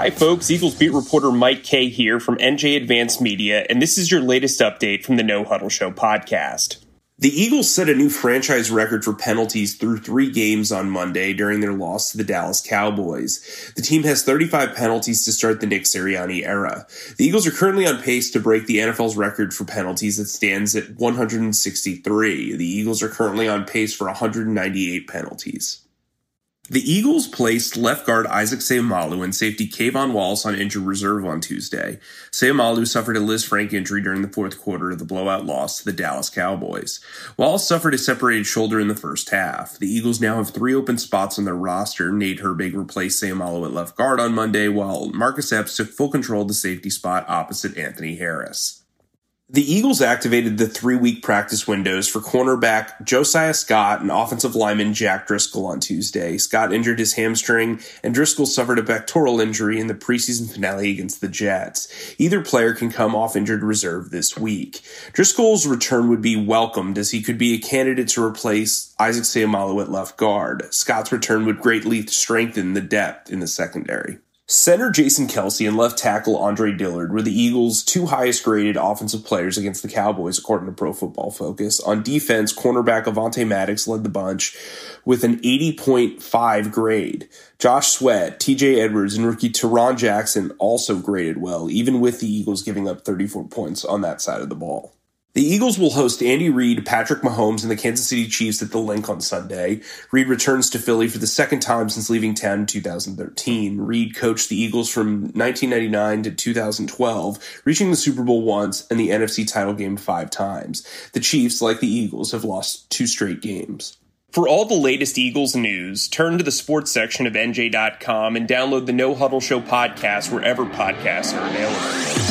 Hi, folks. Eagles beat reporter Mike Kaye here from NJ Advanced Media, and this is your latest update from the No Huddle Show podcast. The Eagles set a new franchise record for penalties through three games on Monday during their loss to the Dallas Cowboys. The team has 35 penalties to start the Nick Sirianni era. The Eagles are currently on pace to break the NFL's record for penalties that stands at 163. The Eagles are currently on pace for 198 penalties. The Eagles placed left guard Isaac Seumalo and safety K'Von Wallace on injured reserve on Tuesday. Seumalo suffered a Lisfranc injury during the fourth quarter of the blowout loss to the Dallas Cowboys. Wallace suffered a separated shoulder in the first half. The Eagles now have three open spots on their roster. Nate Herbig replaced Seumalo at left guard on Monday, while Marcus Epps took full control of the safety spot opposite Anthony Harris. The Eagles activated the three week practice windows for cornerback Josiah Scott and offensive lineman Jack Driscoll on Tuesday. Scott injured his hamstring, and Driscoll suffered a pectoral injury in the preseason finale against the Jets. Either player can come off injured reserve this week. Driscoll's return would be welcomed as he could be a candidate to replace Isaac Seumalo at left guard. Scott's return would greatly strengthen the depth in the secondary. Center Jason Kelce and left tackle Andre Dillard were the Eagles' two highest graded offensive players against the Cowboys, according to Pro Football Focus. On defense, cornerback Avonte Maddox led the bunch with an 80.5 grade. Josh Sweat, TJ Edwards, and rookie Tarron Jackson also graded well, even with the Eagles giving up 34 points on that side of the ball. The Eagles will host Andy Reid, Patrick Mahomes, and the Kansas City Chiefs at the Linc on Sunday. Reid returns to Philly for the second time since leaving town in 2013. Reid coached the Eagles from 1999 to 2012, reaching the Super Bowl once and the NFC title game five times. The Chiefs, like the Eagles, have lost two straight games. For all the latest Eagles news, turn to the sports section of NJ.com and download the No Huddle Show podcast wherever podcasts are available.